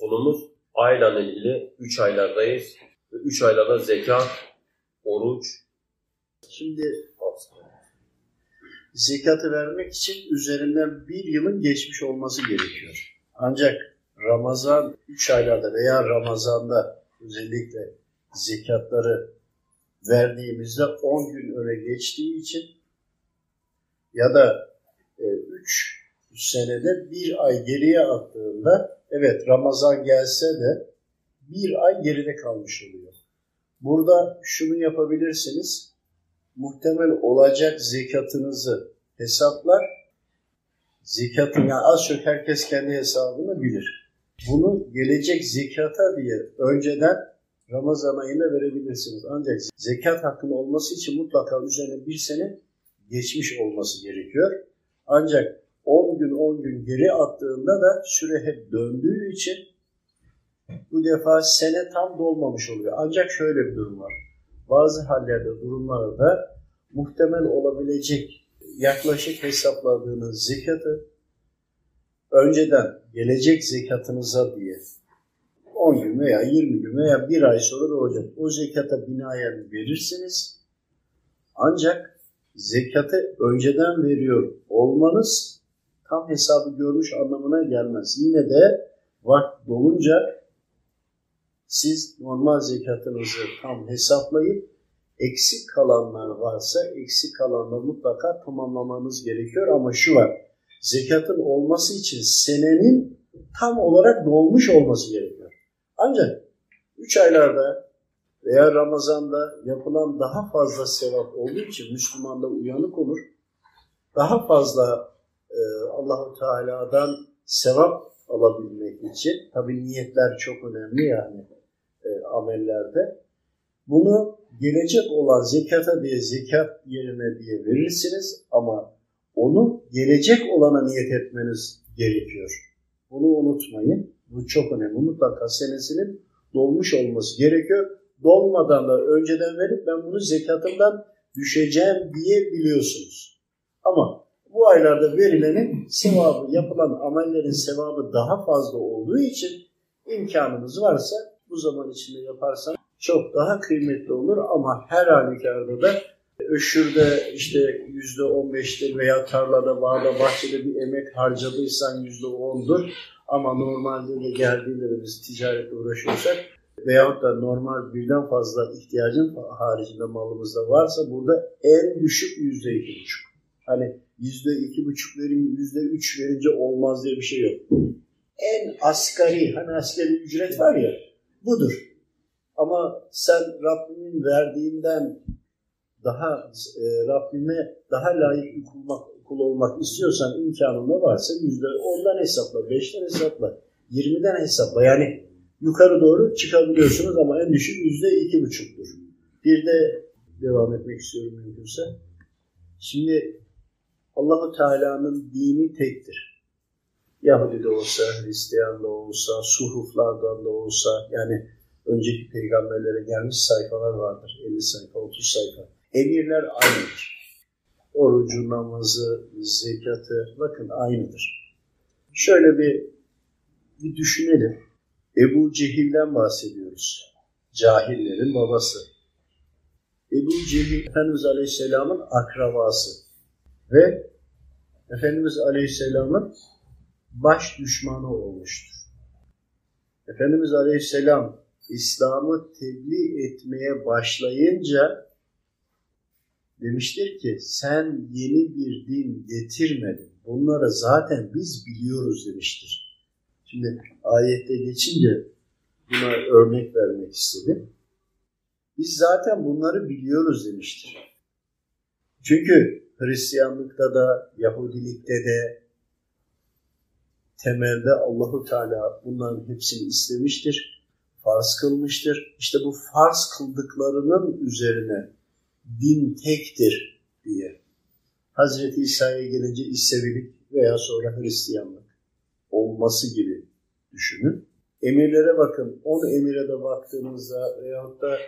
Konumuz ayla ilgili 3 aylardayız. 3 aylarda zekat, oruç, Şimdi zekatı vermek için üzerinden bir yılın geçmiş olması gerekiyor. Ancak Ramazan 3 aylarda veya Ramazan'da özellikle zekatları verdiğimizde 10 gün öne geçtiği için ya da 3 senede bir ay geriye attığında evet Ramazan gelse de bir ay geride kalmış oluyor. Burada şunu yapabilirsiniz. Muhtemel olacak zekatınızı hesaplar. Zekatın yani az çok herkes kendi hesabını bilir. Bunu gelecek zekata diye önceden Ramazan ayında verebilirsiniz. Ancak zekat hakkının olması için mutlaka üzerine bir sene geçmiş olması gerekiyor. Ancak 10 gün 10 gün geri attığında da süre hep döndüğü için bu defa sene tam dolmamış oluyor. Ancak şöyle bir durum var. Bazı hallerde, durumlarda muhtemel olabilecek yaklaşık hesapladığınız zekatı önceden gelecek zekatınıza diye 10 gün veya 20 gün veya bir ay sonra da olacak. O zekata binaen verirsiniz. Ancak zekatı önceden veriyor olmanız tam hesabı görmüş anlamına gelmez. Yine de vakit dolunca siz normal zekatınızı tam hesaplayıp eksik kalanlar varsa eksik kalanları mutlaka tamamlamanız gerekiyor. Ama şu var, zekatın olması için senenin tam olarak dolmuş olması gerekiyor. Ancak 3 aylarda veya Ramazan'da yapılan daha fazla sevap olduğu için Müslüman da uyanık olur. Daha fazla e, Allahu Teala'dan sevap alabilmek için tabi niyetler çok önemli yani e, amellerde. Bunu gelecek olan zekata diye zekat yerine diye verirsiniz ama onu gelecek olana niyet etmeniz gerekiyor. Bunu unutmayın. Bu çok önemli. Mutlaka senesinin dolmuş olması gerekiyor. Dolmadan da önceden verip ben bunu zekatımdan düşeceğim diye biliyorsunuz. Ama bu aylarda verilenin sevabı, yapılan amellerin sevabı daha fazla olduğu için imkanınız varsa bu zaman içinde yaparsan çok daha kıymetli olur ama her halükarda da öşürde işte yüzde on beşte veya tarlada, bağda, bahçede bir emek harcadıysan yüzde ondur. Ama normalde de geldiğinde biz ticaretle uğraşıyorsak veyahut da normal birden fazla ihtiyacın haricinde malımızda varsa burada en düşük yüzde iki buçuk. Hani yüzde iki buçuk verin, yüzde üç verince olmaz diye bir şey yok. En asgari, hani asgari ücret var ya, budur. Ama sen Rabbimin verdiğinden daha e, Rabbime daha layık kulmak, kul olmak istiyorsan imkanın da varsa yüzde ondan hesapla, beşten hesapla, yirmiden hesapla. Yani yukarı doğru çıkabiliyorsunuz ama en düşük yüzde iki buçuktur. Bir de devam etmek istiyorum mümkünse. Şimdi Allahu Teala'nın dini tektir. Yahudi de olsa, Hristiyan da olsa, suhuflardan da olsa yani önceki peygamberlere gelmiş sayfalar vardır. 50 sayfa, 30 sayfa. Emirler aynıdır. Orucu, namazı, zekatı bakın aynıdır. Şöyle bir, bir düşünelim. Ebu Cehil'den bahsediyoruz. Cahillerin babası. Ebu Cehil Efendimiz Aleyhisselam'ın akrabası ve Efendimiz Aleyhisselam'ın baş düşmanı olmuştur. Efendimiz Aleyhisselam İslam'ı tebliğ etmeye başlayınca demiştir ki sen yeni bir din getirmedin. Bunları zaten biz biliyoruz demiştir. Şimdi ayette geçince buna örnek vermek istedim. Biz zaten bunları biliyoruz demiştir. Çünkü Hristiyanlıkta da, Yahudilikte de temelde Allahu Teala bunların hepsini istemiştir farz kılmıştır. İşte bu farz kıldıklarının üzerine din tektir diye. Hazreti İsa'ya gelince İsevilik veya sonra Hristiyanlık olması gibi düşünün. Emirlere bakın. 10 emire de baktığınızda veyahut da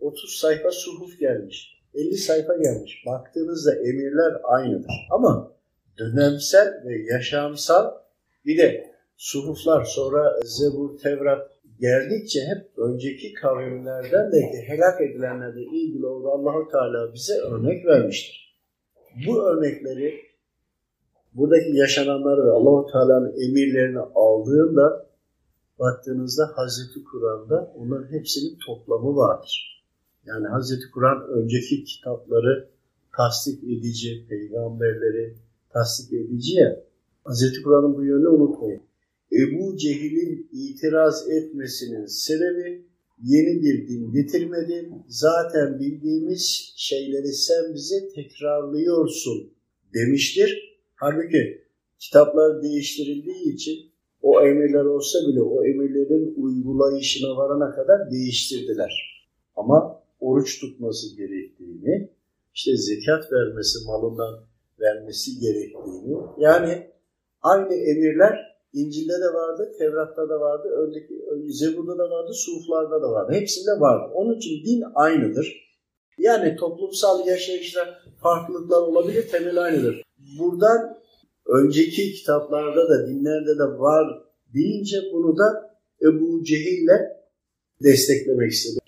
30 sayfa suhuf gelmiş. 50 sayfa gelmiş. Baktığınızda emirler aynıdır. Ama dönemsel ve yaşamsal bir de suhuflar sonra Zebur, Tevrat geldikçe hep önceki kavimlerden de helak edilenlerle ilgili oldu Allahu Teala bize örnek vermiştir. Bu örnekleri buradaki yaşananları ve Allahu Teala'nın emirlerini aldığında baktığınızda Hazreti Kur'an'da onların hepsinin toplamı vardır. Yani Hazreti Kur'an önceki kitapları tasdik edici, peygamberleri tasdik edici ya. Hazreti Kur'an'ın bu yönünü unutmayın. Ebu Cehil'in itiraz etmesinin sebebi yeni bir din getirmedin. Zaten bildiğimiz şeyleri sen bize tekrarlıyorsun demiştir. Halbuki kitaplar değiştirildiği için o emirler olsa bile o emirlerin uygulayışına varana kadar değiştirdiler. Ama oruç tutması gerektiğini, işte zekat vermesi, malından vermesi gerektiğini, yani aynı emirler İncil'de de vardı, Tevrat'ta da vardı, öndeki Zebur'da da vardı, Suflar'da da vardı. Hepsinde vardı. Onun için din aynıdır. Yani toplumsal yaşayışta farklılıklar olabilir, temel aynıdır. Buradan önceki kitaplarda da, dinlerde de var deyince bunu da Ebu Cehil'le desteklemek istedim.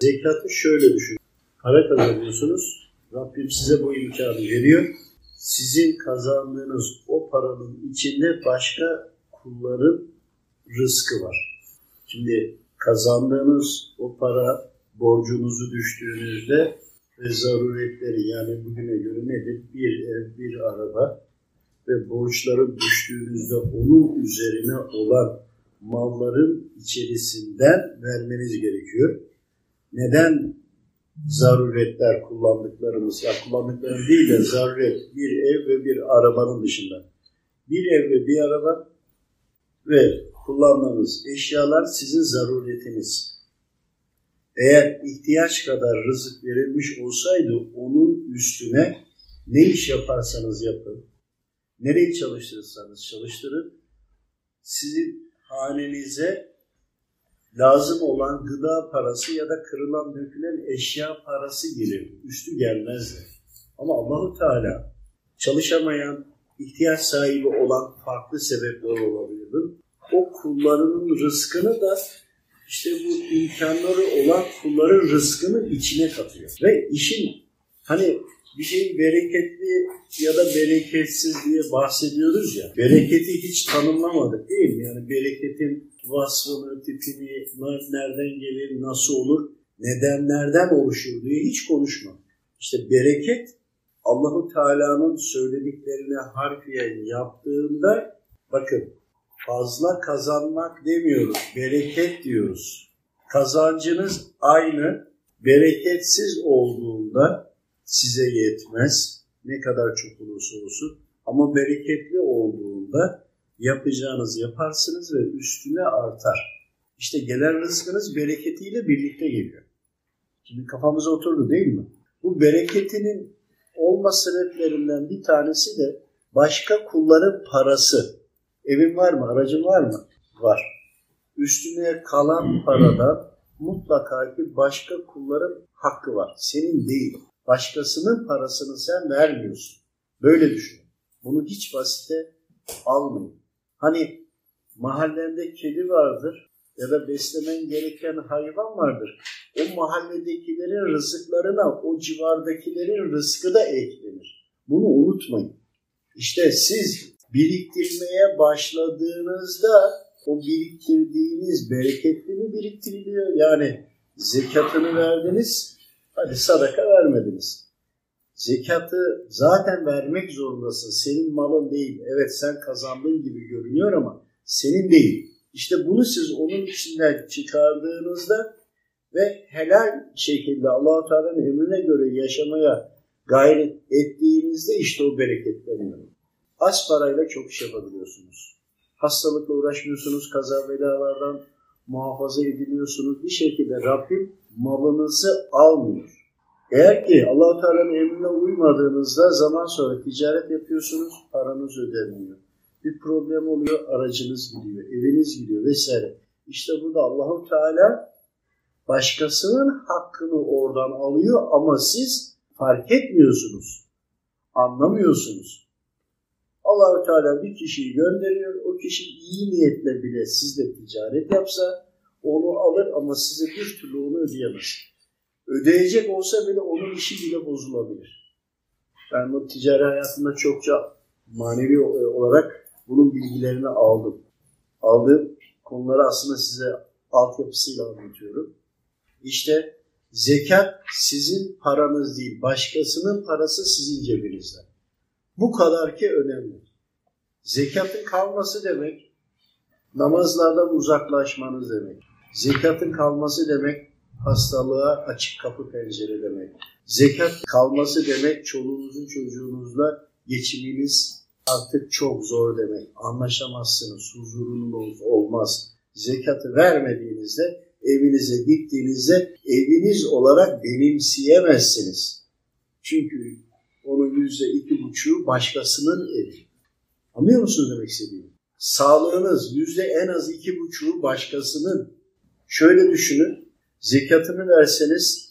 Zekatı şöyle düşünün. Para kazanıyorsunuz. Rabbim size bu imkanı veriyor. Sizin kazandığınız o paranın içinde başka kulların rızkı var. Şimdi kazandığınız o para borcunuzu düştüğünüzde ve zaruretleri yani bugüne göre nedir? Bir ev, bir araba ve borçların düştüğünüzde onun üzerine olan malların içerisinden vermeniz gerekiyor. Neden zaruretler kullandıklarımız, ya kullandıklarım değil de zaruret bir ev ve bir arabanın dışında. Bir ev ve bir araba ve kullandığınız eşyalar sizin zaruretiniz. Eğer ihtiyaç kadar rızık verilmiş olsaydı onun üstüne ne iş yaparsanız yapın, nereyi çalıştırırsanız çalıştırın, sizin hanenize lazım olan gıda parası ya da kırılan dökülen eşya parası gelir. Üstü gelmezdi. Ama Allahu Teala çalışamayan, ihtiyaç sahibi olan farklı sebepler olabilir. O kullarının rızkını da işte bu imkanları olan kulların rızkını içine katıyor. Ve işin hani bir şey bereketli ya da bereketsiz diye bahsediyoruz ya. Bereketi hiç tanımlamadık değil mi? Yani bereketin vasfını, tipini, nereden gelir, nasıl olur, nedenlerden oluşur diye hiç konuşma. İşte bereket Allahu Teala'nın söylediklerine harfiyen yaptığında bakın fazla kazanmak demiyoruz, bereket diyoruz. Kazancınız aynı, bereketsiz olduğunda size yetmez. Ne kadar çok olursa olsun. Ama bereketli olduğunda yapacağınız yaparsınız ve üstüne artar. İşte gelen rızkınız bereketiyle birlikte geliyor. Şimdi kafamıza oturdu değil mi? Bu bereketinin olma sebeplerinden bir tanesi de başka kulların parası. Evin var mı? Aracın var mı? Var. Üstüne kalan paradan mutlaka ki başka kulların hakkı var. Senin değil. Başkasının parasını sen vermiyorsun. Böyle düşün. Bunu hiç basite almayın. Hani mahallende kedi vardır ya da beslemen gereken hayvan vardır. O mahalledekilerin rızıklarına o civardakilerin rızkı da eklenir. Bunu unutmayın. İşte siz biriktirmeye başladığınızda o biriktirdiğiniz bereketli mi biriktiriliyor? Yani zekatını verdiniz, hadi sadaka vermediniz. Zekatı zaten vermek zorundasın. Senin malın değil. Evet sen kazandığın gibi görünüyor ama senin değil. İşte bunu siz onun içinden çıkardığınızda ve helal şekilde Allah-u Teala'nın emrine göre yaşamaya gayret ettiğinizde işte o bereketleniyor. Az parayla çok iş yapabiliyorsunuz. Hastalıkla uğraşmıyorsunuz, kaza belalardan muhafaza ediliyorsunuz. Bir şekilde Rabbim malınızı almıyor. Eğer ki allah Teala'nın emrine uymadığınızda zaman sonra ticaret yapıyorsunuz, paranız ödemiyor. Bir problem oluyor, aracınız gidiyor, eviniz gidiyor vesaire. İşte burada Allahu Teala başkasının hakkını oradan alıyor ama siz fark etmiyorsunuz, anlamıyorsunuz. Allahü Teala bir kişiyi gönderiyor. O kişi iyi niyetle bile sizle ticaret yapsa onu alır ama size bir türlü onu ödeyemez. Ödeyecek olsa bile onun işi bile bozulabilir. Ben bu ticari hayatında çokça manevi olarak bunun bilgilerini aldım. Aldığım konuları aslında size altyapısıyla anlatıyorum. İşte zekat sizin paranız değil, başkasının parası sizin cebinizde. Bu kadar ki önemli. Zekatın kalması demek, namazlardan uzaklaşmanız demek. Zekatın kalması demek, hastalığa açık kapı pencere demek. Zekat kalması demek, çoluğunuzun çocuğunuzla geçiminiz artık çok zor demek. Anlaşamazsınız, huzurunuz olmaz. Zekatı vermediğinizde, evinize gittiğinizde eviniz olarak benimseyemezsiniz. Çünkü onun yüzde iki buçuğu başkasının evi. Anlıyor musunuz demek istediğimi? Sağlığınız yüzde en az iki buçuğu başkasının. Şöyle düşünün, zekatını verseniz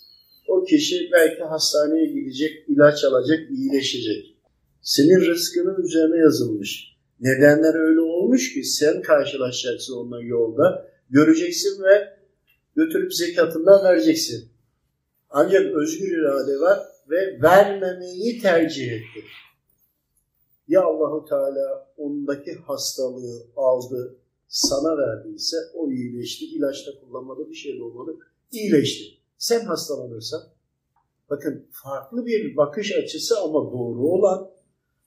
o kişi belki hastaneye gidecek, ilaç alacak, iyileşecek. Senin rızkının üzerine yazılmış. Nedenler öyle olmuş ki sen karşılaşacaksın onunla yolda, göreceksin ve götürüp zekatından vereceksin. Ancak özgür irade var ve vermemeyi tercih etti. Ya Allahu Teala ondaki hastalığı aldı, sana verdiyse o iyileşti. İlaçta kullanmadı, bir şey de olmadı. İyileşti. Sen hastalanırsan, bakın farklı bir bakış açısı ama doğru olan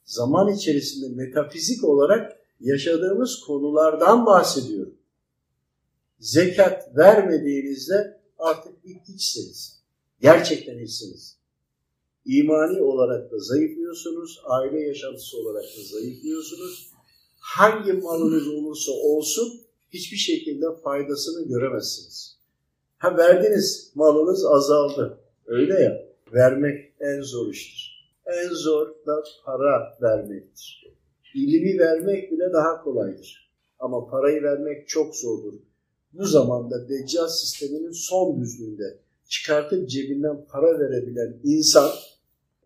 zaman içerisinde metafizik olarak yaşadığımız konulardan bahsediyorum. Zekat vermediğinizde artık bir hiçsiniz. Gerçekten hiçsiniz. İmani olarak da zayıflıyorsunuz, aile yaşantısı olarak da zayıflıyorsunuz. Hangi malınız olursa olsun hiçbir şekilde faydasını göremezsiniz. Ha verdiniz, malınız azaldı. Öyle ya, vermek en zor iştir. En zor da para vermektir. İlimi vermek bile daha kolaydır. Ama parayı vermek çok zordur. Bu zamanda deccal sisteminin son düzlüğünde çıkartıp cebinden para verebilen insan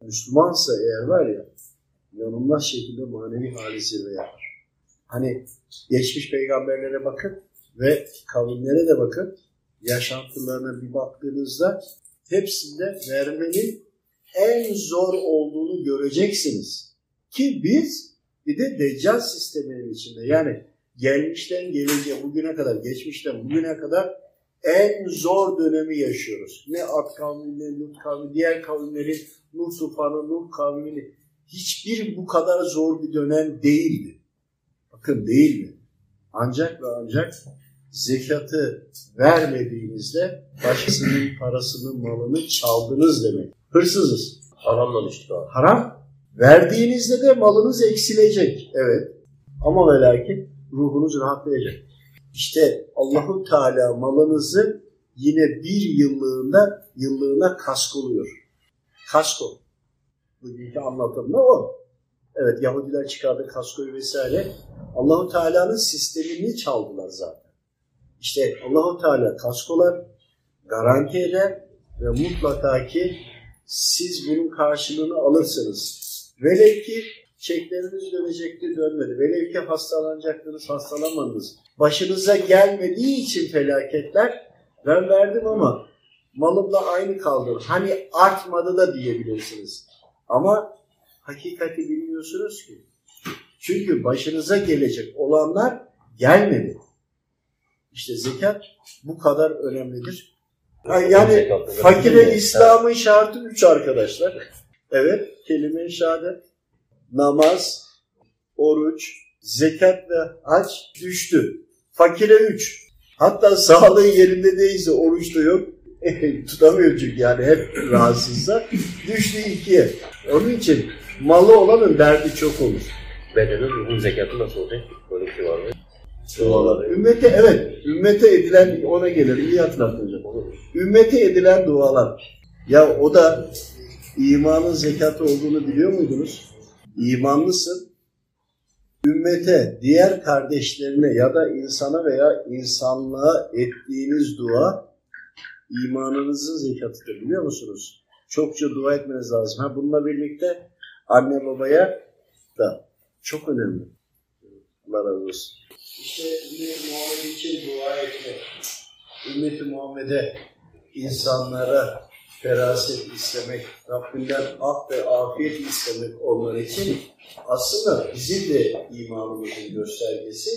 Müslümansa eğer var ya inanılmaz şekilde manevi hali zirve yapar. Hani geçmiş peygamberlere bakın ve kavimlere de bakın. Yaşantılarına bir baktığınızda hepsinde vermenin en zor olduğunu göreceksiniz. Ki biz bir de deccal sisteminin içinde yani gelmişten geleceğe bugüne kadar, geçmişten bugüne kadar en zor dönemi yaşıyoruz. Ne Ad kavmi, ne Lut kavmi, diğer kavimlerin Nuh tufanı, Nuh kavmini hiçbir bu kadar zor bir dönem değildi. Bakın değil mi? Ancak ve ancak zekatı vermediğinizde başkasının parasını, malını çaldınız demek. Hırsızız. Haramla iştigal. Haram. Verdiğinizde de malınız eksilecek. Evet. Ama ve lakin ruhunuz rahatlayacak. İşte Allahu Teala malınızı yine bir yıllığında yıllığına kaskoluyor. Kasko. Bugünkü anlatımda o. Evet Yahudiler çıkardı kaskoyu vesaire. Allahu Teala'nın sistemini çaldılar zaten. İşte Allahu Teala kaskolar garanti eder ve mutlaka ki siz bunun karşılığını alırsınız. Velev ki çekleriniz dönecekti dönmedi. Velev ki hastalanacaktınız hastalamadınız. Başınıza gelmediği için felaketler ben verdim ama malımla aynı kaldım. Hani artmadı da diyebilirsiniz. Ama hakikati bilmiyorsunuz ki. Çünkü başınıza gelecek olanlar gelmedi. İşte zekat bu kadar önemlidir. Yani fakire İslam'ın şartı üç arkadaşlar. Evet, kelime-i şehadet, namaz, oruç, zekat ve hac düştü. Fakire üç. Hatta sağlığı yerinde değilse oruç da yok. tutamıyor çünkü yani hep rahatsızsa. Düştü ikiye. Onun için malı olanın derdi çok olur. Bedenin ruhun zekatı nasıl olacak? Böyle bir şey var mı? Dualar. Ümmete evet, ümmete edilen ona gelir. İyi hatırlattın hocam. Ümmete edilen dualar. Ya o da imanın zekatı olduğunu biliyor muydunuz? İmanlısın. Ümmete, diğer kardeşlerine ya da insana veya insanlığa ettiğiniz dua imanınızın zekatıdır biliyor musunuz? Çokça dua etmeniz lazım. Ha, bununla birlikte anne babaya da çok önemli. Allah razı olsun. İşte Ümmet-i Muhammed için dua etmek. Ümmet-i Muhammed'e, insanlara feraset istemek, Rabbinden af ve afiyet istemek onlar için aslında bizim de imanımızın göstergesi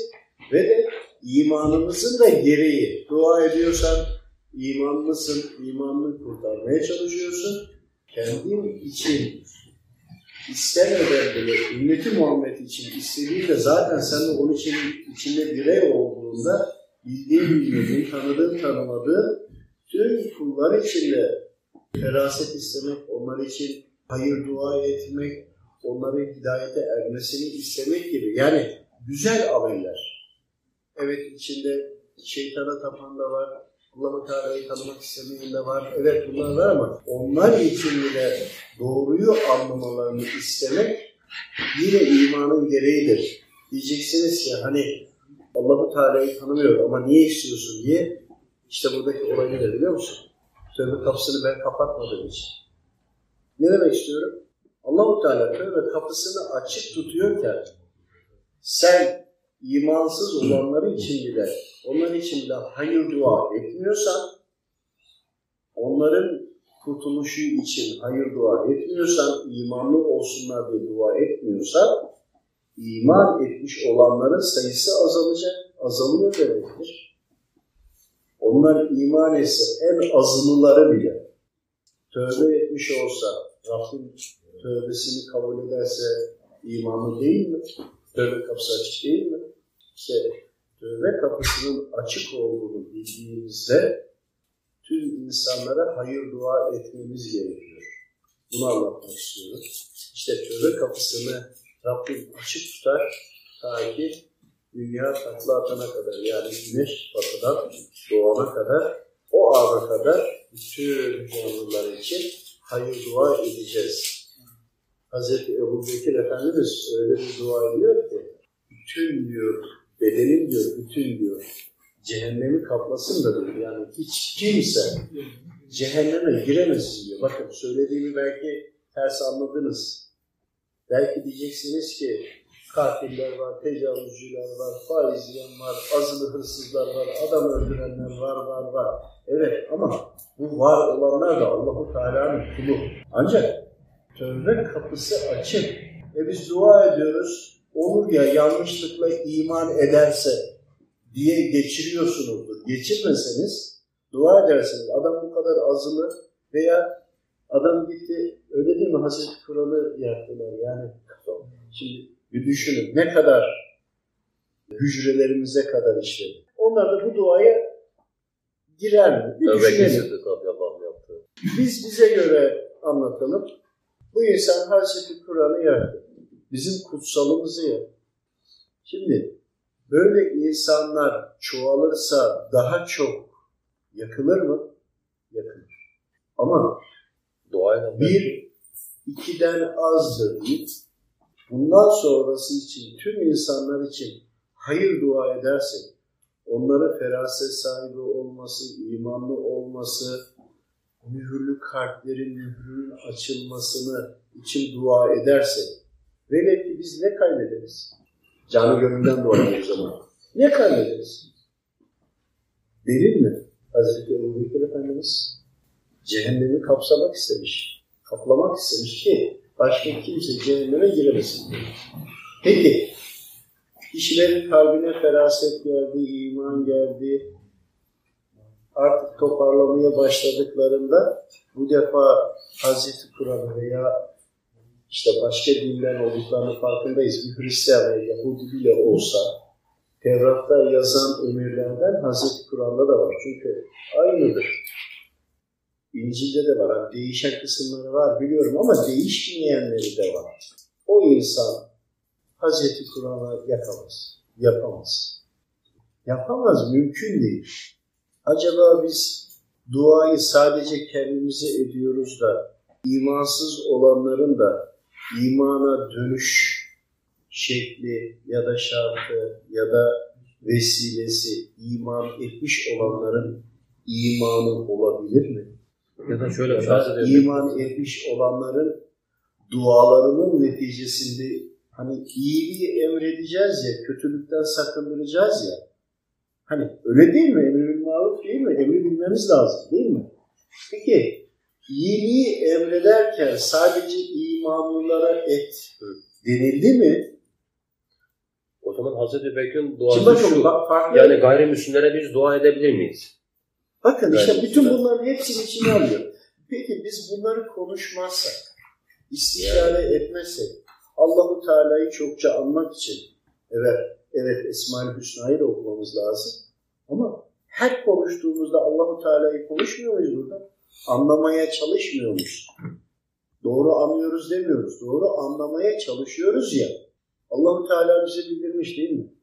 ve de imanımızın da gereği. Dua ediyorsan imanlısın, imanını kurtarmaya çalışıyorsun. Kendin için istemeden bile ümmeti Muhammed için istediğinde zaten sen de onun için, içinde birey olduğunda bildiğin bilmediğin, tanıdığın tanımadığın tüm kullar içinde feraset istemek, onlar için hayır dua etmek, onların hidayete ermesini istemek gibi. Yani güzel ameller. Evet içinde şeytana tapan da var, Allah-u Teala'yı tanımak istemeyen de var. Evet bunlar var ama onlar için bile doğruyu anlamalarını istemek yine imanın gereğidir. Diyeceksiniz ki hani Allah-u Teala'yı tanımıyor ama niye istiyorsun diye işte buradaki olay ne biliyor musun? Tövbe kapısını ben kapatmadığım için. Ne demek istiyorum? Allah-u Teala tövbe kapısını açık tutuyorken sen imansız olanları için bile, onlar için bile hayır dua etmiyorsan, onların kurtuluşu için hayır dua etmiyorsan, imanlı olsunlar diye dua etmiyorsan, iman etmiş olanların sayısı azalacak, azalıyor demektir. Onlar iman etse en azınlıları bile tövbe etmiş olsa, Rabbim tövbesini kabul ederse imanlı değil mi? Tövbe kapısı açık değil mi? İşte tövbe kapısının açık olduğunu bildiğimizde tüm insanlara hayır dua etmemiz gerekiyor. Bunu anlatmak istiyorum. İşte tövbe kapısını Rabbim açık tutar ta ki dünya tatlı atana kadar yani güneş batıdan doğana kadar o ana kadar bütün canlılar için hayır dua edeceğiz. Hz. Ebu Bekir Efendimiz öyle bir dua ediyor ki bütün diyor, bedenim diyor, bütün diyor, cehennemi kaplasın da diyor. Yani hiç kimse cehenneme giremesin diyor. Bakın söylediğimi belki ters anladınız. Belki diyeceksiniz ki katiller var, tecavüzcüler var, faiz yiyen var, azılı hırsızlar var, adam öldürenler var, var, var. Evet ama bu var olanlar da Allahu Teala'nın kulu. Ancak tövbe kapısı açık. E biz dua ediyoruz. Olur ya yanlışlıkla iman ederse diye geçiriyorsunuzdur. Geçirmeseniz dua ederseniz adam bu kadar azılı veya adam gitti öyle değil mi Hazreti Kur'an'ı yaktılar yani. Şimdi bir düşünün ne kadar hücrelerimize kadar işledi. Onlar da bu duaya girer mi? Bir düşünelim. Biz bize göre anlatalım. Bu insan Hazreti Kur'an'ı yaktı. Bizim kutsalımızı yaktı. Şimdi böyle insanlar çoğalırsa daha çok yakılır mı? Yakılır. Ama Duayla bir, ikiden azdır deyip bundan sonrası için tüm insanlar için hayır dua edersek, onlara feraset sahibi olması, imanlı olması, mühürlü kalplerin mühürünün açılmasını için dua edersek, velev ki biz ne kaybederiz? Canı gönülden doğar o zaman. Ne kaybederiz? Delil mi? Hazreti Ebu Bekir Efendimiz cehennemi kapsamak istemiş. Kaplamak istemiş ki başka kimse cehenneme giremesin. Peki, kişilerin kalbine feraset geldi, iman geldi, artık toparlamaya başladıklarında bu defa Hazreti Kur'an'ı veya işte başka dinler olduklarını farkındayız. Bir Hristiyan veya Yahudi bile olsa Tevrat'ta yazan emirlerden Hazreti Kur'an'da da var. Çünkü aynıdır. İncil'de de var. Hani değişen kısımları var biliyorum ama değişmeyenleri de var. O insan Hazreti Kur'an'ı yapamaz. Yapamaz. Yapamaz. Mümkün değil. Acaba biz duayı sadece kendimize ediyoruz da imansız olanların da imana dönüş şekli ya da şartı ya da vesilesi iman etmiş olanların imanı olabilir mi? Ya da şöyle farz edelim. iman etmiş olanların dualarının neticesinde Hani iyiliği emredeceğiz ya, kötülükten sakındıracağız ya. Hani öyle değil mi? Emri bil maruf değil mi? Emri bilmemiz lazım değil mi? Peki iyiliği emrederken sadece imanlılara et denildi mi? O zaman Hazreti Bekir'in duası bakın şu. bak, farklı. Yani gayrimüslimlere biz dua edebilir miyiz? Bakın işte Yani- bütün bunların hepsini içine alıyor. Peki biz bunları konuşmazsak, istişare etmezsek, Allahu Teala'yı çokça anmak için evet, evet Esma-ül Hüsna'yı da okumamız lazım. Ama her konuştuğumuzda Allahu Teala'yı konuşmuyor muyuz burada? Anlamaya çalışmıyor muyuz? Doğru anlıyoruz demiyoruz. Doğru anlamaya çalışıyoruz ya. Allahu Teala bize bildirmiş değil mi?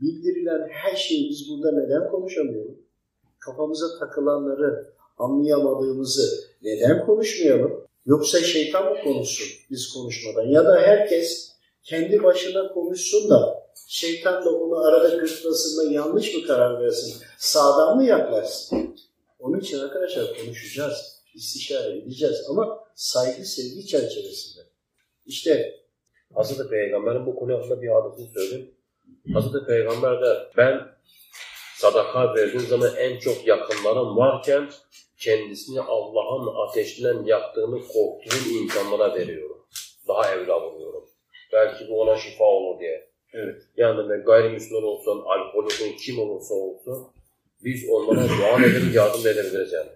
Bildirilen her şeyi biz burada neden konuşamıyoruz? Kafamıza takılanları anlayamadığımızı neden konuşmayalım? Yoksa şeytan mı konuşsun biz konuşmadan? Ya da herkes kendi başına konuşsun da şeytan da onu arada gırtlasın da yanlış mı karar versin? Sağdan mı yaklaşsın? Onun için arkadaşlar konuşacağız, istişare edeceğiz ama saygı sevgi çerçevesinde. İşte Hazreti Peygamber'in bu konu hakkında bir hadisini söyleyeyim. Hazreti Peygamber de ben sadaka verdiğim zaman en çok yakınlarım varken kendisini Allah'ın ateşinden yaktığını korktuğum insanlara veriyorum. Daha evla buluyorum. Belki bu ona şifa olur diye. evet. Yani ne gayrimüslim olsun, alkolikon kim olursa olsun biz onlara dua edelim, yardım edebiliriz yani.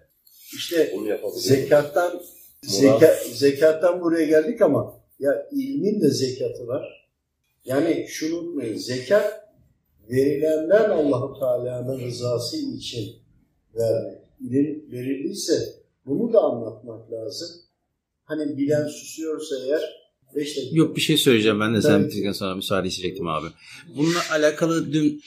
İşte Bunu yapabiliriz. Zekattan zeka, zekattan buraya geldik ama ya ilmin de zekatı var. Yani şunu unutmayın. Zekat verilenden Allahu Teala'nın rızası için vermek. İlim verildiyse bunu da anlatmak lazım. Hani bilen susuyorsa eğer beş dakika. Yok bir şey söyleyeceğim ben de sen Tabii. bitirdikten sonra müsaade isteyecektim abi. Bununla alakalı dün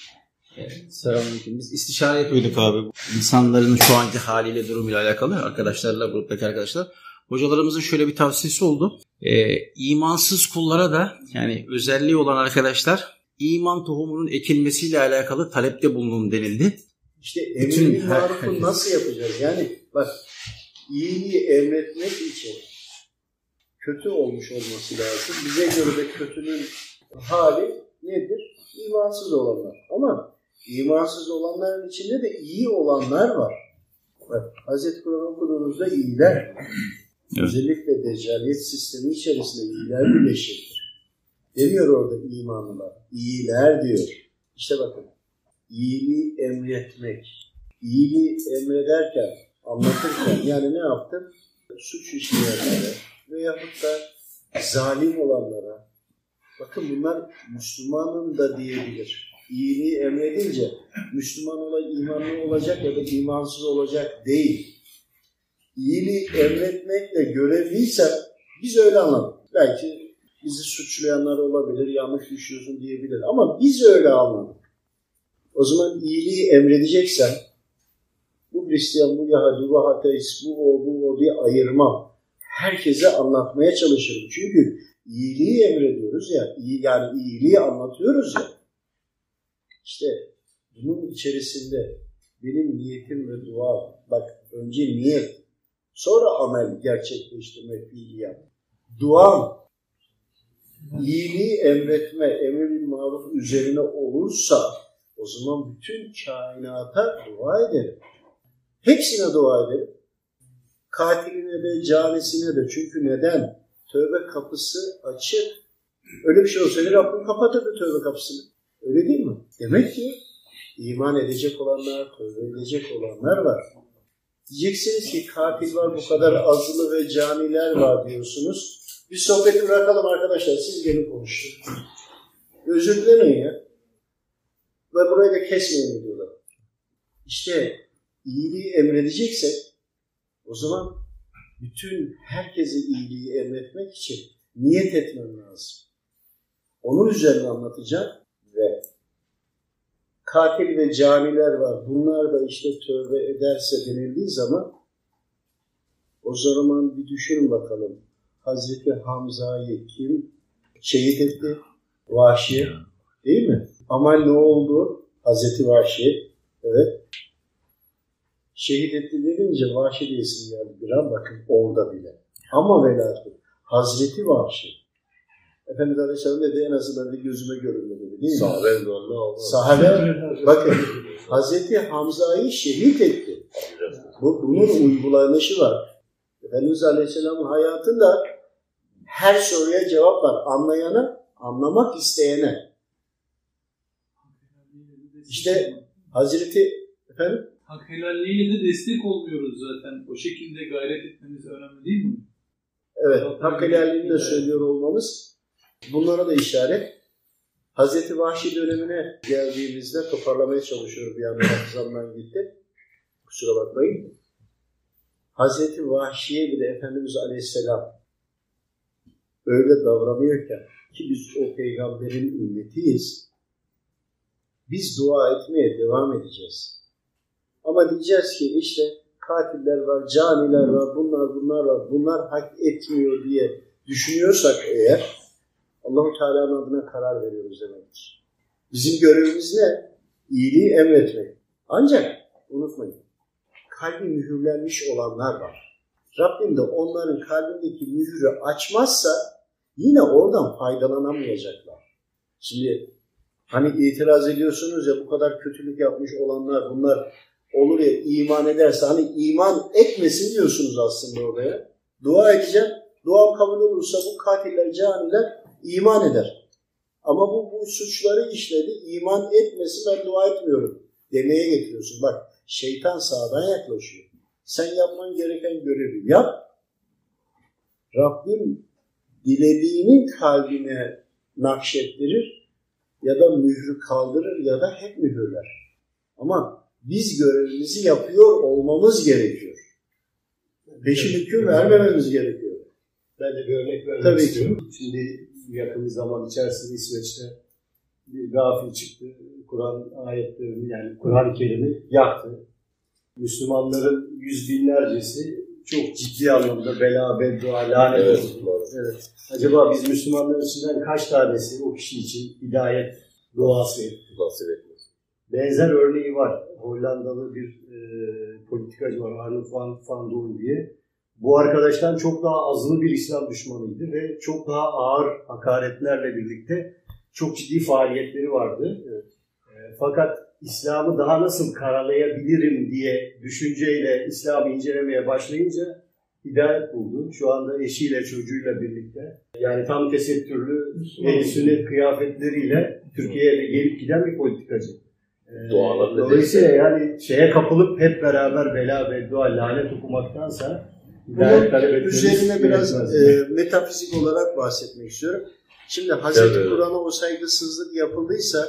Selamünaleyküm. Biz istişare yapıyorduk abi. İnsanların şu anki haliyle durumuyla alakalı arkadaşlarla gruptaki arkadaşlar. Hocalarımızın şöyle bir tavsiyesi oldu. E, imansız kullara da yani özelliği olan arkadaşlar iman tohumunun ekilmesiyle alakalı talepte bulunun denildi. İşte emri marufu nasıl yapacağız? Yani bak iyiliği emretmek için kötü olmuş olması lazım. Bize göre de kötünün hali nedir? İmansız olanlar. Ama imansız olanların içinde de iyi olanlar var. Bak Hazreti Kur'an okuduğunuzda iyiler. Evet. Özellikle deccaliyet sistemi içerisinde iyiler birleşiktir. Demiyor orada imanlılar. İyiler diyor. İşte bakın iyiliği emretmek. İyiliği emrederken, anlatırken yani ne yaptın? Suç işleyenlere veyahut da zalim olanlara. Bakın bunlar Müslümanın da diyebilir. İyiliği emredince Müslüman ola, imanlı olacak ya da imansız olacak değil. İyiliği emretmekle görevliysen biz öyle anladık. Belki bizi suçlayanlar olabilir, yanlış düşüyorsun diyebilir ama biz öyle anladık. O zaman iyiliği emredeceksen bu Hristiyan, bu Yahudi, bu ateist, bu o, bu o diye ayırmam. Herkese anlatmaya çalışırım. Çünkü iyiliği emrediyoruz ya, iyi, yani iyiliği anlatıyoruz ya. İşte bunun içerisinde benim niyetim ve dua, bak önce niyet, sonra amel gerçekleştirme, fiili yap. Duam, iyiliği emretme, emir maruf üzerine olursa o zaman bütün kainata dua ederim. Hepsine dua ederim. Katiline de, canisine de. Çünkü neden? Tövbe kapısı açık. Öyle bir şey olsaydı Rabbim kapatırdı tövbe kapısını. Öyle değil? Demek ki iman edecek olanlar, tövbe edecek olanlar var. Diyeceksiniz ki katil var, bu kadar azılı ve caniler var diyorsunuz. Bir sohbeti bırakalım arkadaşlar. Siz gelin konuşun. Özür dilemeyin ya. Ve burayı da kesmeyin diyorlar. İşte iyiliği emredeceksek o zaman bütün herkese iyiliği emretmek için niyet etmem lazım. Onun üzerine anlatacağım ve katil ve caniler var. Bunlar da işte tövbe ederse denildiği zaman o zaman bir düşünün bakalım. Hazreti Hamza'yı kim şehit etti? Vahşi. Değil mi? Ama ne oldu? Hazreti Vahşi. Evet. Şehit etti denince Vahşi diye isim geldi bir an bakın orada bile. Ama ve lakin Hazreti Vahşi Efendimiz Aleyhisselam dedi en azından bir gözüme görünme dedi değil mi? Sahabe ünvanını aldı. Sahabe bakın Hazreti Hamza'yı şehit etti. Bu, bunun uygulanışı var. Efendimiz Aleyhisselam'ın hayatında her soruya cevap var. Anlayana, anlamak isteyene. İşte Hazreti efendim Hak helalliğiyle de destek olmuyoruz zaten. O şekilde gayret etmemiz önemli değil mi? evet hak helalliğini de söylüyor olmamız bunlara da işaret. Hazreti Vahşi dönemine geldiğimizde toparlamaya çalışıyorum bir anda hafızamdan gitti. Kusura bakmayın. Hazreti Vahşi'ye bile Efendimiz Aleyhisselam öyle davranıyorken ki biz o peygamberin ümmetiyiz. Biz dua etmeye devam edeceğiz. Ama diyeceğiz ki işte katiller var, caniler var, bunlar bunlar var, bunlar hak etmiyor diye düşünüyorsak eğer Allahu Teala'nın adına karar veriyoruz demektir. Bizim görevimiz ne? İyiliği emretmek. Ancak unutmayın, kalbi mühürlenmiş olanlar var. Rabbim de onların kalbindeki mühürü açmazsa yine oradan faydalanamayacaklar. Şimdi hani itiraz ediyorsunuz ya bu kadar kötülük yapmış olanlar bunlar olur ya iman ederse hani iman etmesin diyorsunuz aslında oraya. Dua edeceğim. Duam kabul olursa bu katiller, caniler iman eder. Ama bu, bu suçları işledi. iman etmesin ben dua etmiyorum demeye getiriyorsun. Bak şeytan sağdan yaklaşıyor. Sen yapman gereken görevi yap. Rabbim dilediğinin kalbine nakşettirir ya da mührü kaldırır ya da hep mühürler. Ama biz görevimizi yapıyor olmamız gerekiyor. Peşin hüküm vermememiz gerekiyor. Ben de bir örnek vermek Tabii ki. istiyorum. Şimdi yakın bir zaman içerisinde İsveç'te bir gafil çıktı. Kur'an ayetlerini yani Kur'an-ı Kerim'i yaktı. Müslümanların yüz binlercesi çok ciddi anlamda bela, beddua, lanet Evet. oldu. Evet. Acaba biz Müslümanların içinden kaç tanesi o kişi için hidayet duası etti? Benzer örneği var. Hollandalı bir e, politikacı var Arnold van, van Doorn diye. Bu arkadaştan çok daha azılı bir İslam düşmanıydı ve çok daha ağır hakaretlerle birlikte çok ciddi faaliyetleri vardı. E, fakat İslam'ı daha nasıl karalayabilirim diye düşünceyle İslam'ı incelemeye başlayınca hidayet buldu. Şu anda eşiyle çocuğuyla birlikte yani tam tesettürlü el sünnet kıyafetleriyle Türkiye'ye gelip giden bir politikacı. Ee, Dolayısıyla yani şeye kapılıp hep beraber bela ve dua lanet okumaktansa Bunun üzerine biraz e, metafizik olarak bahsetmek istiyorum. Şimdi Hazreti. Kur'an'a o saygısızlık yapıldıysa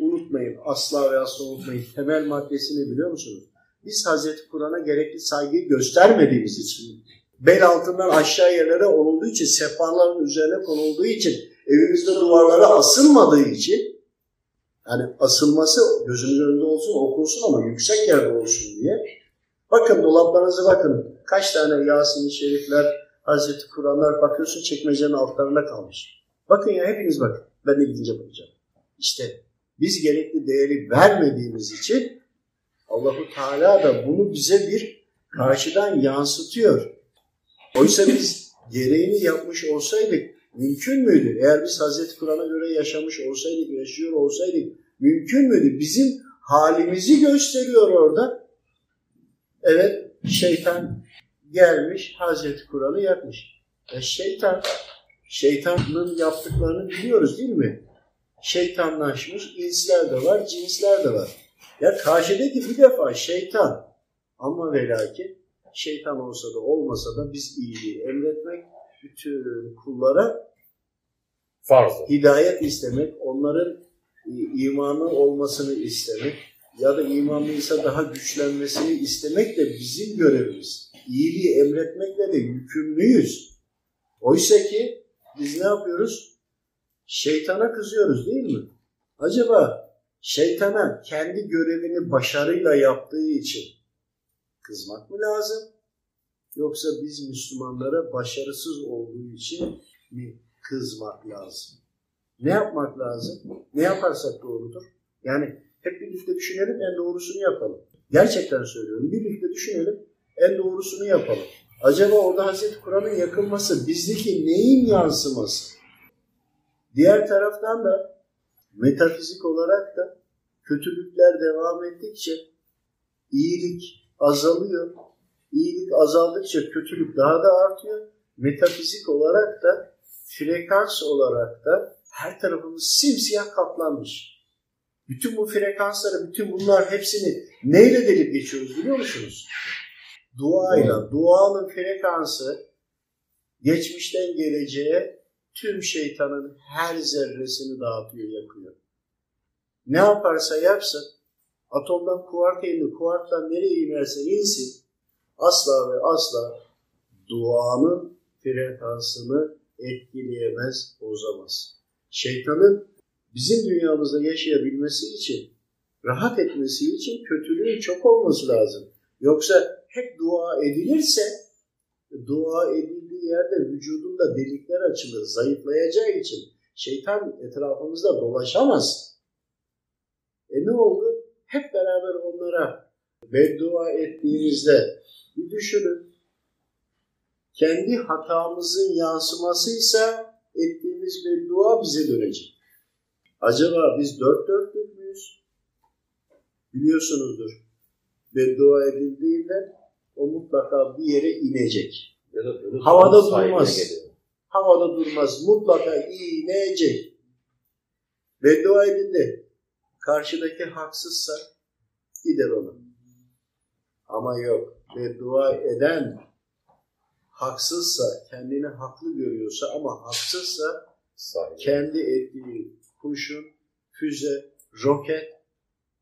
unutmayın, asla ve asla unutmayın. Temel maddesini biliyor musunuz? Biz Hazreti Kur'an'a gerekli saygıyı göstermediğimiz için, bel altından aşağı yerlere onulduğu için, sehpaların üzerine konulduğu için, evimizde duvarlara asılmadığı için, yani asılması gözümüzün önünde olsun, okunsun ama yüksek yerde olsun diye. Bakın dolaplarınıza bakın. Kaç tane Yasin-i Şerifler, Hazreti Kur'anlar bakıyorsun çekmecenin altlarında kalmış. Bakın ya hepiniz bakın. Ben de gidince bakacağım. İşte biz gerekli değeri vermediğimiz için Allahu Teala da bunu bize bir karşıdan yansıtıyor. Oysa biz gereğini yapmış olsaydık mümkün müydü? Eğer biz Hazreti Kur'an'a göre yaşamış olsaydık, yaşıyor olsaydık mümkün müydü? Bizim halimizi gösteriyor orada. Evet, şeytan gelmiş, Hazreti Kur'an'ı yakmış. E şeytan, şeytanın yaptıklarını biliyoruz değil mi? Şeytanlaşmış insler de var, cinsler de var. Ya karşıdaki bir defa şeytan ama ve lakin şeytan olsa da olmasa da biz iyiliği emretmek, bütün kullara Farzdır. hidayet istemek, onların imanı olmasını istemek ya da imanlıysa daha güçlenmesini istemek de bizim görevimiz. İyiliği emretmekle de yükümlüyüz. Oysa ki biz ne yapıyoruz? Şeytana kızıyoruz değil mi? Acaba şeytana kendi görevini başarıyla yaptığı için kızmak mı lazım? Yoksa biz Müslümanlara başarısız olduğu için mi kızmak lazım? Ne yapmak lazım? Ne yaparsak doğrudur? Yani hep birlikte düşünelim, en doğrusunu yapalım. Gerçekten söylüyorum. Birlikte düşünelim, en doğrusunu yapalım. Acaba orada Hazreti Kur'an'ın yakılması bizdeki neyin yansıması? Diğer taraftan da metafizik olarak da kötülükler devam ettikçe iyilik azalıyor. İyilik azaldıkça kötülük daha da artıyor. Metafizik olarak da frekans olarak da her tarafımız simsiyah kaplanmış. Bütün bu frekansları, bütün bunlar hepsini neyle delip geçiyoruz biliyor musunuz? Duayla. Duanın frekansı geçmişten geleceğe tüm şeytanın her zerresini dağıtıyor, yakıyor. Ne yaparsa yapsın, atomdan kuarka indi, kuarktan nereye inerse insin, asla ve asla duanın frekansını etkileyemez, bozamaz. Şeytanın bizim dünyamızda yaşayabilmesi için, rahat etmesi için kötülüğün çok olması lazım. Yoksa hep dua edilirse, dua edildiği yerde vücudunda delikler açılır, zayıflayacağı için şeytan etrafımızda dolaşamaz. E ne oldu? Hep beraber onlara beddua ettiğimizde bir düşünün. Kendi hatamızın yansımasıysa ettiğimiz beddua bize dönecek. Acaba biz dört dörtlük müyüz? Biliyorsunuzdur. Beddua edildiğinde o mutlaka bir yere inecek. Ya da Havada durmaz. geliyor. Havada durmaz. Mutlaka inecek. Beddua edildi. Karşıdaki haksızsa gider ona. Ama yok. Beddua eden haksızsa, kendini haklı görüyorsa ama haksızsa kendi ettiği kurşun, füze, roket,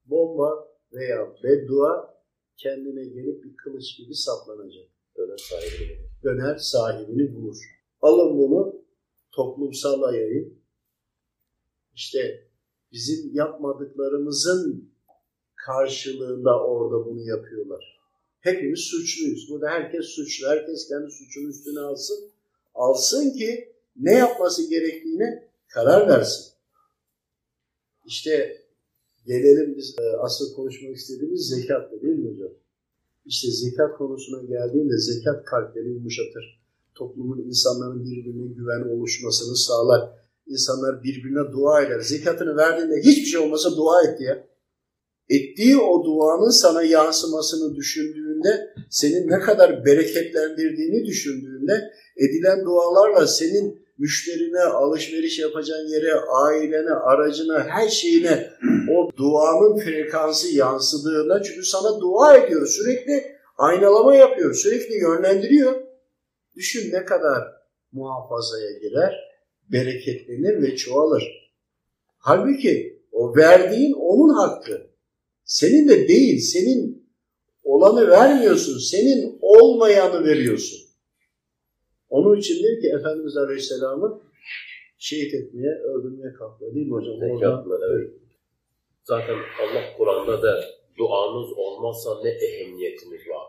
bomba veya beddua kendine gelip bir kılıç gibi saplanacak. Dönen sahibine geliyor. Döner sahibini bulur. Alın bunu toplumsal yayın. İşte bizim yapmadıklarımızın karşılığında orada bunu yapıyorlar. Hepimiz suçluyuz. Burada herkes suçlu. Herkes kendi suçunu üstüne alsın. Alsın ki ne yapması gerektiğine karar versin. İşte gelelim biz e, asıl konuşmak istediğimiz zekattı değil mi hocam? İşte zekat konusuna geldiğinde zekat kalpleri yumuşatır. Toplumun insanların birbirine güven oluşmasını sağlar. İnsanlar birbirine dua eder. Zekatını verdiğinde hiçbir şey olmasa dua et ya. Ettiği o duanın sana yansımasını düşündüğünde, senin ne kadar bereketlendirdiğini düşündüğünde, edilen dualarla senin müşterine, alışveriş yapacağın yere, ailene, aracına, her şeyine o duanın frekansı yansıdığında çünkü sana dua ediyor, sürekli aynalama yapıyor, sürekli yönlendiriyor. Düşün ne kadar muhafazaya girer, bereketlenir ve çoğalır. Halbuki o verdiğin onun hakkı. Senin de değil, senin olanı vermiyorsun, senin olmayanı veriyorsun. Onun içindir ki Efendimiz Aleyhisselam'ı şehit etmeye, öldürmeye kalktı değil mi hocam? Zekatla, evet. Zaten Allah Kur'an'da da duanız olmazsa ne ehemmiyetiniz var.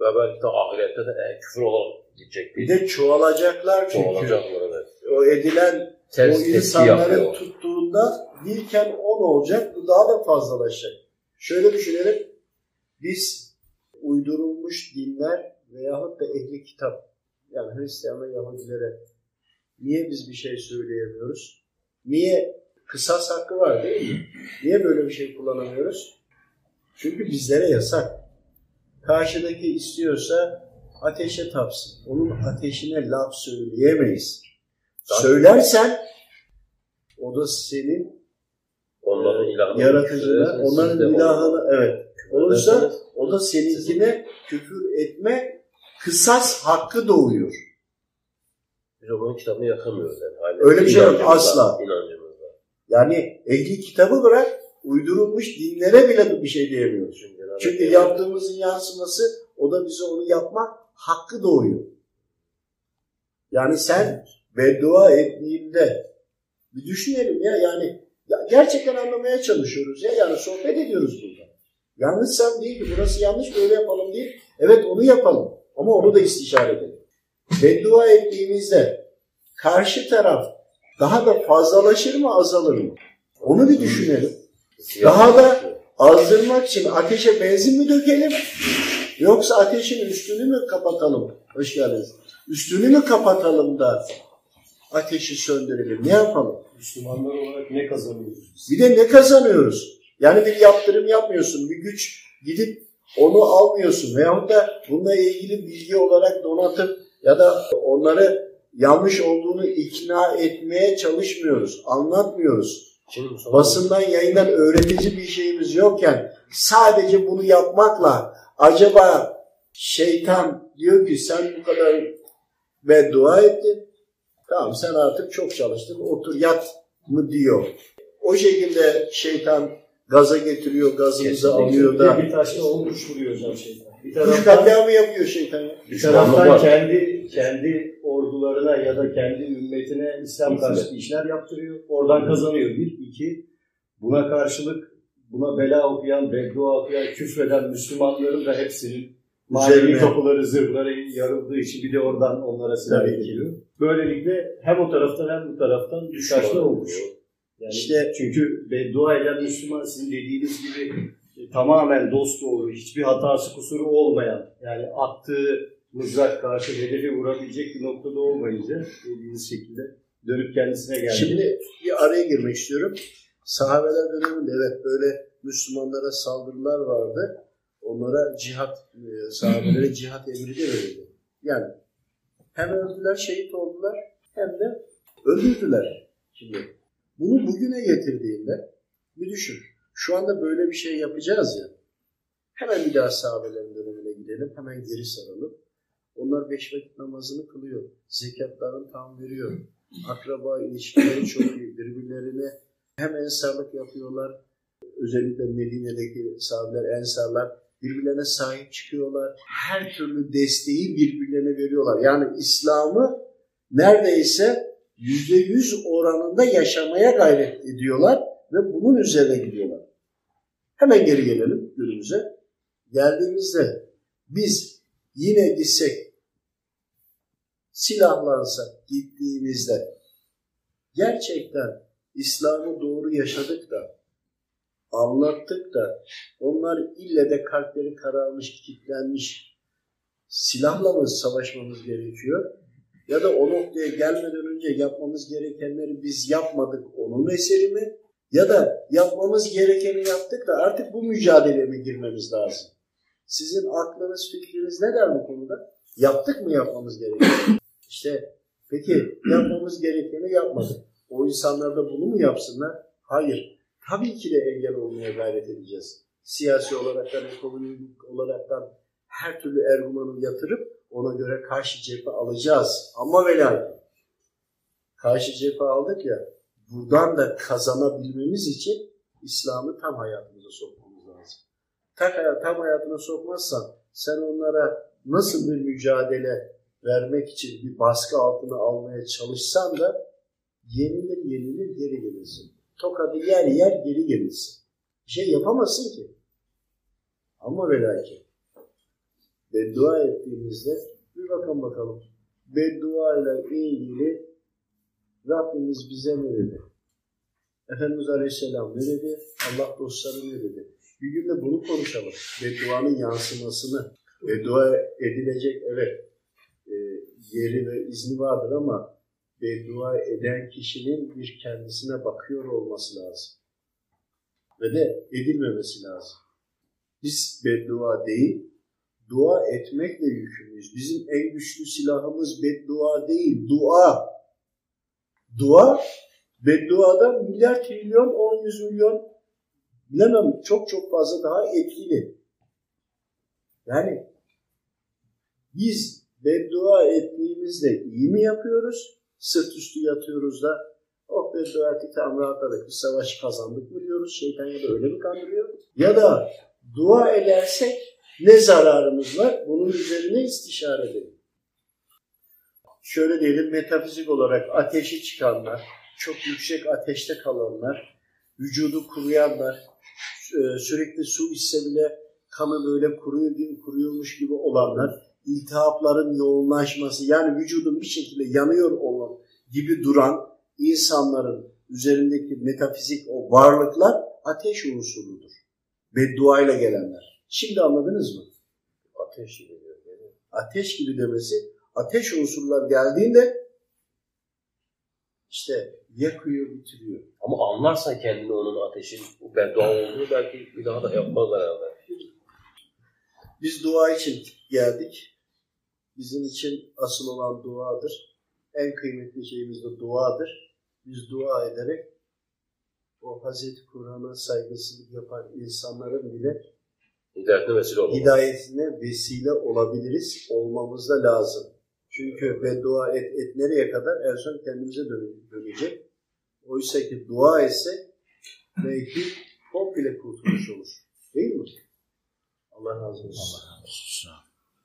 Ve belki de ahirette de e, küfür olarak gidecek Bir de çoğalacaklar çünkü. çoğalacaklar evet. O edilen Ters o tepki insanları yapıyor. tuttuğunda birken on olacak, bu daha da fazlalaşacak. Şöyle düşünelim, biz uydurulmuş dinler veyahut da ehli kitap, yani Hristiyan ve Yahudilere niye biz bir şey söyleyemiyoruz? Niye? Kısas hakkı var değil mi? Niye böyle bir şey kullanamıyoruz? Çünkü bizlere yasak. Karşıdaki istiyorsa ateşe tapsın. Onun ateşine laf söyleyemeyiz. Söylersen o da senin Onların ilahını yaratıcına, onların ilahını evet. Olursa o da seninkine küfür etme kısas hakkı doğuyor. Biz onun kitabını yakamıyoruz yani. Hala Öyle bir şey yok, asla. inancımızda. Yani ehli kitabı bırak uydurulmuş dinlere bile bir şey diyemiyoruz. Çünkü, Çünkü yaptığımızın yansıması o da bize onu yapmak hakkı doğuyor. Yani sen beddua ettiğinde bir düşünelim ya yani ya gerçekten anlamaya çalışıyoruz ya yani sohbet ediyoruz burada. Yanlışsam değil ki burası yanlış böyle yapalım değil. Evet onu yapalım ama onu da istişare edelim. Beddua ettiğimizde karşı taraf daha da fazlalaşır mı azalır mı? Onu bir düşünelim. Daha da azdırmak için ateşe benzin mi dökelim yoksa ateşin üstünü mü kapatalım? Hoş geldiniz. Üstünü mü kapatalım da ateşi söndürelim. Ne yapalım? Müslümanlar olarak ne kazanıyoruz? Bir de ne kazanıyoruz? Yani bir yaptırım yapmıyorsun, bir güç gidip onu almıyorsun veyahut da bununla ilgili bilgi olarak donatıp ya da onları yanlış olduğunu ikna etmeye çalışmıyoruz, anlatmıyoruz. Şimdi Mustafa Basından, yayından öğretici bir şeyimiz yokken sadece bunu yapmakla acaba şeytan diyor ki sen bu kadar beddua ettin. Tamam sen artık çok çalıştın otur yat mı diyor. O şekilde şeytan gaza getiriyor, gazımızı alıyor da. Bir taşla on kuş vuruyor hocam şeytan. Bir Kuş taraftan, katliamı yapıyor şeytan. bir taraftan kendi kendi ordularına ya da kendi ümmetine İslam karşıtı işler yaptırıyor. Oradan kazanıyor bir. iki Buna karşılık buna bela okuyan, beddua okuyan, küfreden Müslümanların da hepsinin manevi kapıları, zırhları yarıldığı için bir de oradan onlara silah ekiliyor. Böylelikle hem o taraftan hem bu taraftan taşla olmuş. Yani İşte- çünkü beddua eden Müslüman sizin dediğiniz gibi e, tamamen dost doğru, hiçbir hatası kusuru olmayan, yani attığı mızrak karşı hedefi vurabilecek bir noktada olmayınca dediğiniz şekilde dönüp kendisine geldi. Şimdi bir araya girmek istiyorum. Sahabeler döneminde evet böyle Müslümanlara saldırılar vardı. Onlara cihat, e, sahabelere cihat emri de verildi. Yani hem öldüler, şehit oldular hem de öldürdüler. Şimdi bunu bugüne getirdiğinde bir düşün. Şu anda böyle bir şey yapacağız ya. Hemen bir daha sahabelerin dönemine gidelim. Hemen geri saralım. Onlar beş vakit namazını kılıyor. Zekatlarını tam veriyor. Akraba ilişkileri çok iyi. Birbirlerine hem ensarlık yapıyorlar. Özellikle Medine'deki sahabeler, ensarlar birbirlerine sahip çıkıyorlar. Her türlü desteği birbirlerine veriyorlar. Yani İslam'ı neredeyse yüzde yüz oranında yaşamaya gayret ediyorlar ve bunun üzerine gidiyorlar. Hemen geri gelelim günümüze. Geldiğimizde biz yine gitsek, silahlansak gittiğimizde gerçekten İslam'ı doğru yaşadık da, anlattık da, onlar ille de kalpleri kararmış, kilitlenmiş, silahla mı savaşmamız gerekiyor? Ya da o noktaya gelmeden önce yapmamız gerekenleri biz yapmadık, onun eseri mi? Ya da yapmamız gerekeni yaptık da artık bu mücadeleye mi girmemiz lazım? Sizin aklınız, fikriniz ne der bu konuda? Yaptık mı yapmamız gerekeni? İşte peki yapmamız gerekeni yapmadık. O insanlar da bunu mu yapsınlar? Hayır. Tabii ki de engel olmaya gayret edeceğiz. Siyasi olaraktan, ekonomik olaraktan her türlü ergumanı yatırıp ona göre karşı cephe alacağız. Ama ve karşı cephe aldık ya buradan da kazanabilmemiz için İslam'ı tam hayatımıza sokmamız lazım. Tam, tam hayatına sokmazsan sen onlara nasıl bir mücadele vermek için bir baskı altına almaya çalışsan da yenilir yenilir geri gelirsin. Tokadı yer yer geri gelirsin. Bir şey yapamazsın ki. Ama ve beddua ettiğimizde bir bakın bakalım. Beddua ile ilgili Rabbimiz bize ne dedi? Efendimiz Aleyhisselam ne dedi? Allah dostları ne dedi? Bir gün de bunu konuşalım. Bedduanın yansımasını. Beddua edilecek evet e, yeri ve izni vardır ama beddua eden kişinin bir kendisine bakıyor olması lazım. Ve de edilmemesi lazım. Biz beddua değil, dua etmekle yükümlüyüz. Bizim en güçlü silahımız beddua değil, dua. Dua, bedduadan milyar trilyon, on yüz milyon, bilemem çok çok fazla daha etkili. Yani biz beddua ettiğimizde iyi mi yapıyoruz? Sırt üstü yatıyoruz da oh beddua ettik tamam rahatladık bir savaşı kazandık mı diyoruz? Şeytan ya da öyle mi kandırıyor? Ya da dua edersek ne zararımız var? Bunun üzerine istişare edelim. Şöyle diyelim metafizik olarak ateşi çıkanlar, çok yüksek ateşte kalanlar, vücudu kuruyanlar, e, sürekli su içse bile kanı böyle kuruyor gibi, kuruyormuş gibi olanlar, iltihapların yoğunlaşması yani vücudun bir şekilde yanıyor olan gibi duran insanların üzerindeki metafizik o varlıklar ateş unsurudur. Bedduayla gelenler. Şimdi anladınız mı? ateş gibi diyor. Yani Ateş gibi demesi ateş unsurlar geldiğinde işte yakıyor, bitiriyor. Ama anlarsa kendini onun ateşin beddua olduğunu belki bir daha da yapmaz herhalde. Biz dua için geldik. Bizim için asıl olan duadır. En kıymetli şeyimiz de duadır. Biz dua ederek o Hazreti Kur'an'a saygısızlık yapan insanların bile Hidayetine vesile olur. hidayetine vesile olabiliriz. Olmamız da lazım. Çünkü beddua et, et nereye kadar? En son kendimize dön- dönecek. Oysa ki dua etsek belki komple kurtuluş olur. Değil mi? Allah razı olsun. Allah razı olsun.